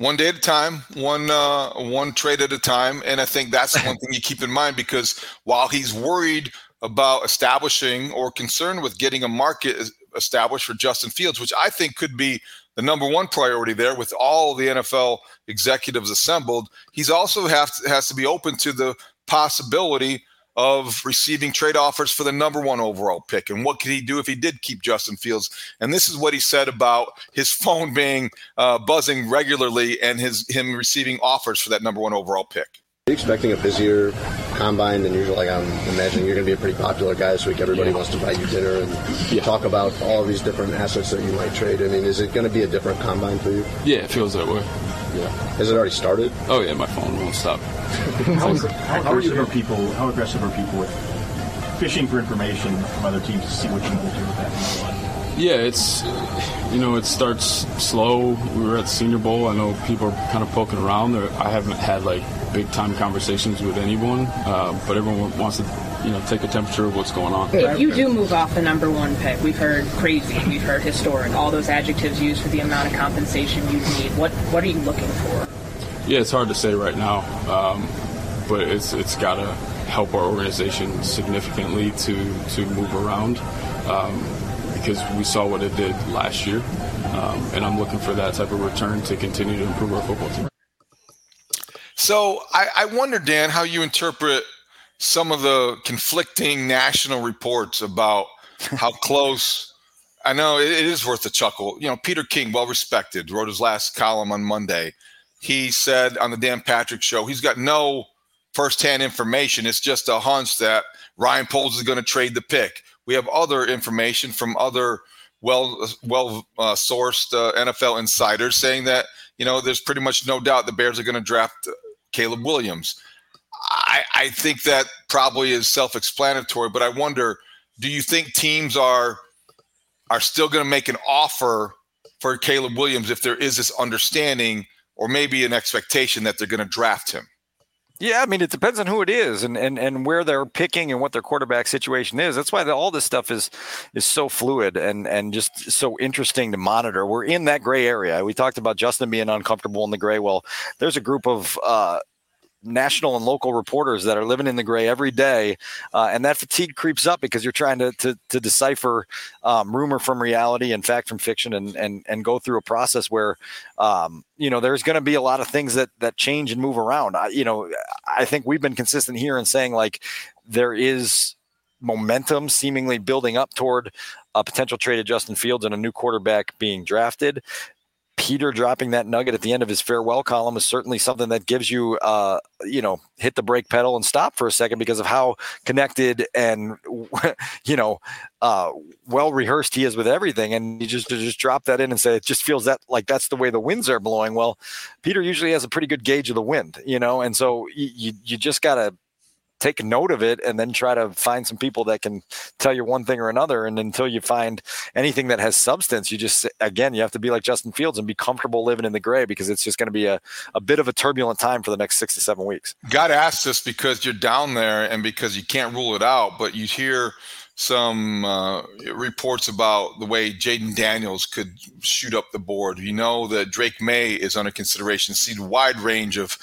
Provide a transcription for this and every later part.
one day at a time, one uh, one trade at a time, and I think that's one thing you keep in mind because while he's worried about establishing or concerned with getting a market established for Justin Fields, which I think could be the number one priority there with all the NFL executives assembled, he's also have to, has to be open to the possibility of receiving trade offers for the number one overall pick. And what could he do if he did keep Justin Fields? And this is what he said about his phone being uh, buzzing regularly and his him receiving offers for that number one overall pick. Are you expecting a busier combine than usual? Like I'm imagining you're going to be a pretty popular guy this week. Everybody yeah. wants to buy you dinner and yeah. talk about all these different assets that you might trade. I mean, is it going to be a different combine for you? Yeah, it feels that way. Yeah. Has it already started? Oh yeah, my phone won't stop. how, how, how aggressive are people? How aggressive are people with fishing for information from other teams to see what you will do with that? Yeah, it's you know it starts slow. We were at the Senior Bowl. I know people are kind of poking around. I haven't had like big time conversations with anyone, uh, but everyone wants to you know take a temperature of what's going on. If you do move off the number one pick, we've heard crazy, we've heard historic, all those adjectives used for the amount of compensation you need. What what are you looking for? Yeah, it's hard to say right now, um, but it's it's got to help our organization significantly to to move around. Um, because we saw what it did last year, um, and I'm looking for that type of return to continue to improve our football team. So I, I wonder, Dan, how you interpret some of the conflicting national reports about how close. I know it, it is worth a chuckle. You know, Peter King, well respected, wrote his last column on Monday. He said on the Dan Patrick show, he's got no firsthand information. It's just a hunch that Ryan Poles is going to trade the pick. We have other information from other well well uh, sourced uh, NFL insiders saying that you know there's pretty much no doubt the Bears are going to draft Caleb Williams. I, I think that probably is self-explanatory, but I wonder, do you think teams are are still going to make an offer for Caleb Williams if there is this understanding or maybe an expectation that they're going to draft him? Yeah, I mean, it depends on who it is and, and, and where they're picking and what their quarterback situation is. That's why the, all this stuff is is so fluid and and just so interesting to monitor. We're in that gray area. We talked about Justin being uncomfortable in the gray. Well, there's a group of uh, national and local reporters that are living in the gray every day, uh, and that fatigue creeps up because you're trying to to, to decipher um, rumor from reality and fact from fiction, and and and go through a process where um, you know there's going to be a lot of things that that change and move around. I, you know, I think we've been consistent here in saying like there is momentum seemingly building up toward a potential trade of Justin Fields and a new quarterback being drafted. Peter dropping that nugget at the end of his farewell column is certainly something that gives you, uh, you know, hit the brake pedal and stop for a second because of how connected and, you know, uh, well rehearsed he is with everything. And you just just drop that in and say it just feels that like that's the way the winds are blowing. Well, Peter usually has a pretty good gauge of the wind, you know, and so you you just gotta take note of it and then try to find some people that can tell you one thing or another. And until you find anything that has substance, you just, again, you have to be like Justin Fields and be comfortable living in the gray because it's just going to be a, a bit of a turbulent time for the next six to seven weeks. God asked this because you're down there and because you can't rule it out, but you hear some uh, reports about the way Jayden Daniels could shoot up the board. You know that Drake Maye is under consideration. See the wide range of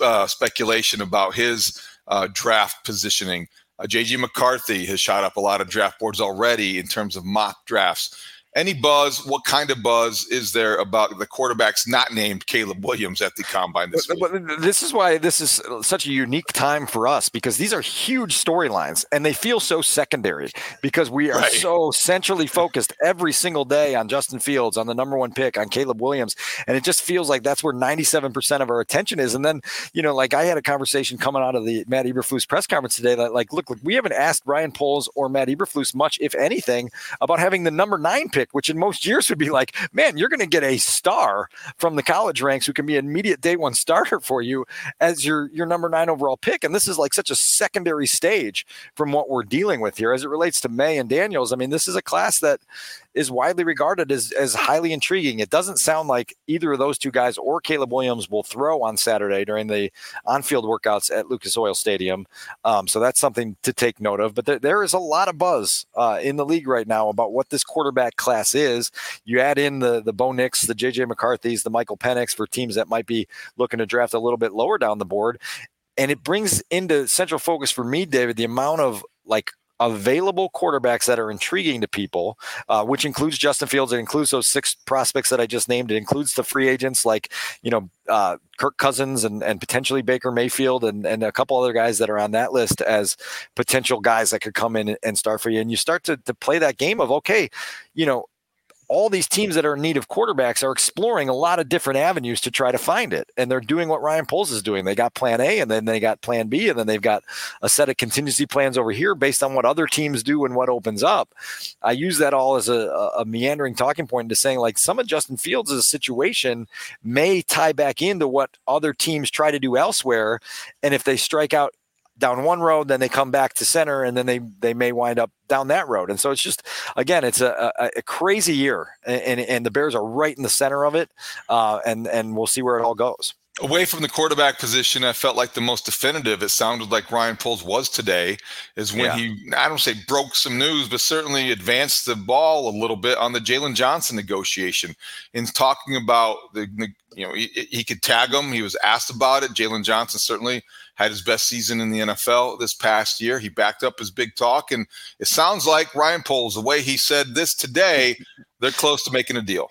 uh, speculation about his uh, draft positioning. Uh, JJ McCarthy has shot up a lot of draft boards already in terms of mock drafts any buzz? What kind of buzz is there about the quarterbacks not named Caleb Williams at the combine this week? This is why this is such a unique time for us because these are huge storylines and they feel so secondary because we are right. so centrally focused every single day on Justin Fields, on the number one pick, on Caleb Williams. And it just feels like that's where 97% of our attention is. And then, you know, like I had a conversation coming out of the Matt Eberflus press conference today that, like, look, look we haven't asked Ryan Poles or Matt Eberflus much, if anything, about having the number nine pick pick, which in most years would be like, man, you're going to get a star from the college ranks who can be an immediate day one starter for you as your your number nine overall pick. And this is like such a secondary stage from what we're dealing with here as it relates to Maye and Daniels. I mean, this is a class that is widely regarded as, as highly intriguing. It doesn't sound like either of those two guys or Caleb Williams will throw on Saturday during the on field workouts at Lucas Oil Stadium. Um, so that's something to take note of. But there, there is a lot of buzz uh, in the league right now about what this quarterback class is. You add in the, the Bo Nix, the JJ McCarthy's, the Michael Penix for teams that might be looking to draft a little bit lower down the board. And it brings into central focus for me, David, the amount of like available quarterbacks that are intriguing to people, uh, which includes Justin Fields. It includes those six prospects that I just named. It includes the free agents like, you know, uh, Kirk Cousins and, and potentially Baker Mayfield and, and a couple other guys that are on that list as potential guys that could come in and start for you. And you start to, to play that game of, okay, you know, all these teams that are in need of quarterbacks are exploring a lot of different avenues to try to find it. And they're doing what Ryan Poles is doing. They got plan A and then they got plan B, and then they've got a set of contingency plans over here based on what other teams do and what opens up. I use that all as a, a meandering talking point into saying like some of Justin Fields' situation may tie back into what other teams try to do elsewhere. And if they strike out down one road, then they come back to center, and then they they may wind up down that road. And so it's just again, it's a, a, a crazy year, and, and the Bears are right in the center of it, uh, and and we'll see where it all goes. Away from the quarterback position, I felt like the most definitive. It sounded like Ryan Poles was today, is when yeah. he I don't say broke some news, but certainly advanced the ball a little bit on the Jaylon Johnson negotiation in talking about the you know he, he could tag him. He was asked about it. Jaylon Johnson certainly had his best season in the NFL this past year. He backed up his big talk, and it sounds like Ryan Poles, the way he said this today, they're close to making a deal.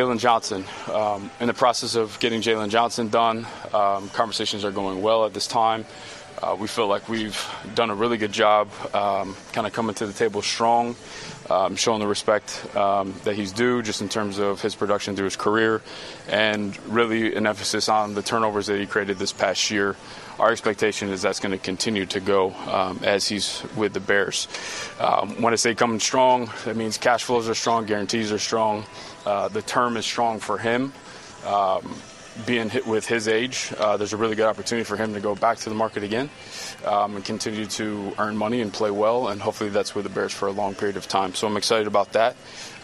Jaylon Johnson. Um, in the process of getting Jaylon Johnson done, um, conversations are going well at this time. Uh, we feel like we've done a really good job um, kind of coming to the table strong, um, showing the respect um, that he's due just in terms of his production through his career, and really an emphasis on the turnovers that he created this past year. Our expectation is that's going to continue to go um, as he's with the Bears. when I say coming strong, that means cash flows are strong, guarantees are strong. Uh, the term is strong for him. Um, being hit with his age, uh, there's a really good opportunity for him to go back to the market again um, and continue to earn money and play well. And hopefully that's with the Bears for a long period of time. So I'm excited about that.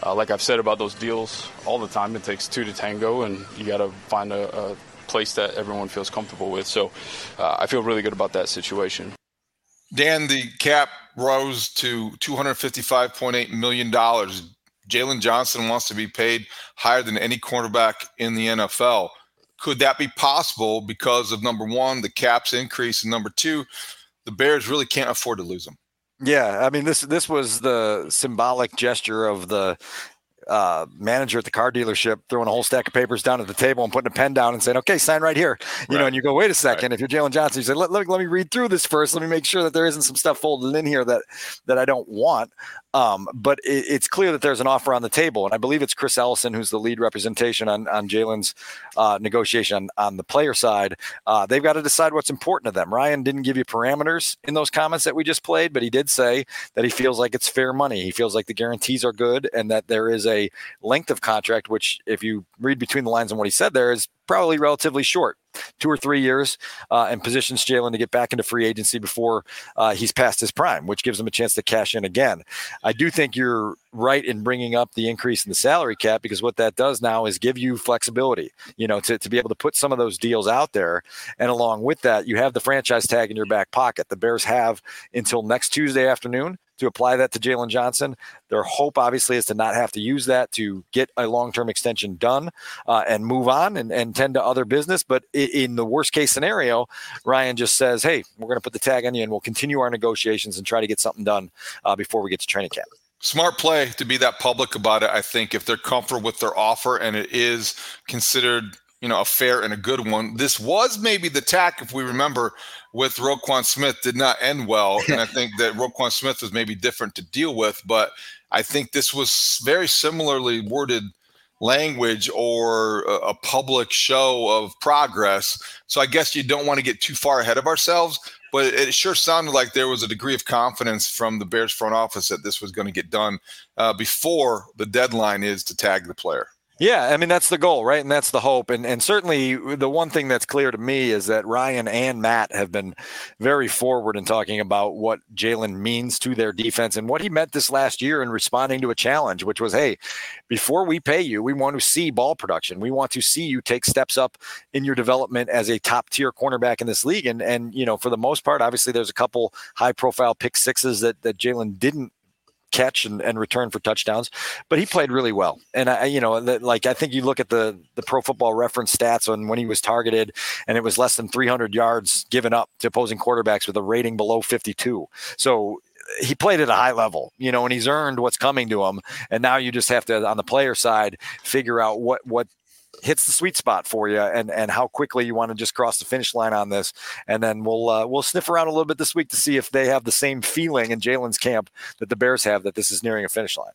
Uh, like I've said about those deals all the time, it takes two to tango, and you got to find a, a, place that everyone feels comfortable with. So uh, I feel really good about that situation. Dan, the cap rose to $255.8 million Jaylon Johnson wants to be paid higher than any cornerback in the NFL. Could that be possible because of number one, the cap's increase, and number two, the Bears really can't afford to lose him? Yeah, I mean this this was the symbolic gesture of the uh, manager at the car dealership throwing a whole stack of papers down at the table and putting a pen down and saying, "Okay, sign right here." You right. know, and you go, "Wait a second. Right. If you're Jaylon Johnson, you say, let, let, let, me read through this first. Let me make sure that there isn't some stuff folded in here that that I don't want." Um, but it, it's clear that there's an offer on the table, and I believe it's Chris Ellison who's the lead representation on on Jaylon's uh, negotiation on, on, the player side. Uh, they've got to decide what's important to them. Ryan didn't give you parameters in those comments that we just played, but he did say that he feels like it's fair money. He feels like the guarantees are good, and that there is a length of contract, which, if you read between the lines on what he said, there is probably relatively short, two or three years, uh, and positions Jaylon to get back into free agency before uh, he's past his prime, which gives him a chance to cash in again. I do think you're right in bringing up the increase in the salary cap because what that does now is give you flexibility, you know, to, to be able to put some of those deals out there. And along with that, you have the franchise tag in your back pocket. The Bears have until next Tuesday afternoon to apply that to Jaylon Johnson. Their hope, obviously, is to not have to use that to get a long term extension done uh, and move on and, and tend to other business. But in the worst case scenario, Ryan just says, hey, we're going to put the tag on you and we'll continue our negotiations and try to get something done uh, before we get to training camp. Smart play to be that public about it. I think if they're comfortable with their offer and it is considered, you know, a fair and a good one. This was maybe the tack, if we remember, with Roquan Smith did not end well, and I think that Roquan Smith was maybe different to deal with. But I think this was very similarly worded language or a, public show of progress. So I guess you don't want to get too far ahead of ourselves but it sure sounded like there was a degree of confidence from the Bears front office that this was going to get done uh, before the deadline is to tag the player. Yeah, I mean that's the goal, right? And that's the hope. And and certainly the one thing that's clear to me is that Ryan and Matt have been very forward in talking about what Jaylon means to their defense and what he meant this last year in responding to a challenge, which was, hey, before we pay you, we want to see ball production. We want to see you take steps up in your development as a top tier cornerback in this league. And and you know, for the most part, obviously there's a couple high profile pick sixes that that Jaylon didn't catch and, and return for touchdowns, but he played really well. And I, you know, the, like I think you look at the the Pro Football Reference stats on when he was targeted, and it was less than 300 yards given up to opposing quarterbacks with a rating below 52. So he played at a high level, you know, and he's earned what's coming to him. And now you just have to, on the player side, figure out what what hits the sweet spot for you and and how quickly you want to just cross the finish line on this and then we'll uh, we'll sniff around a little bit this week to see if they have the same feeling in Jaylon's camp that the Bears have that this is nearing a finish line.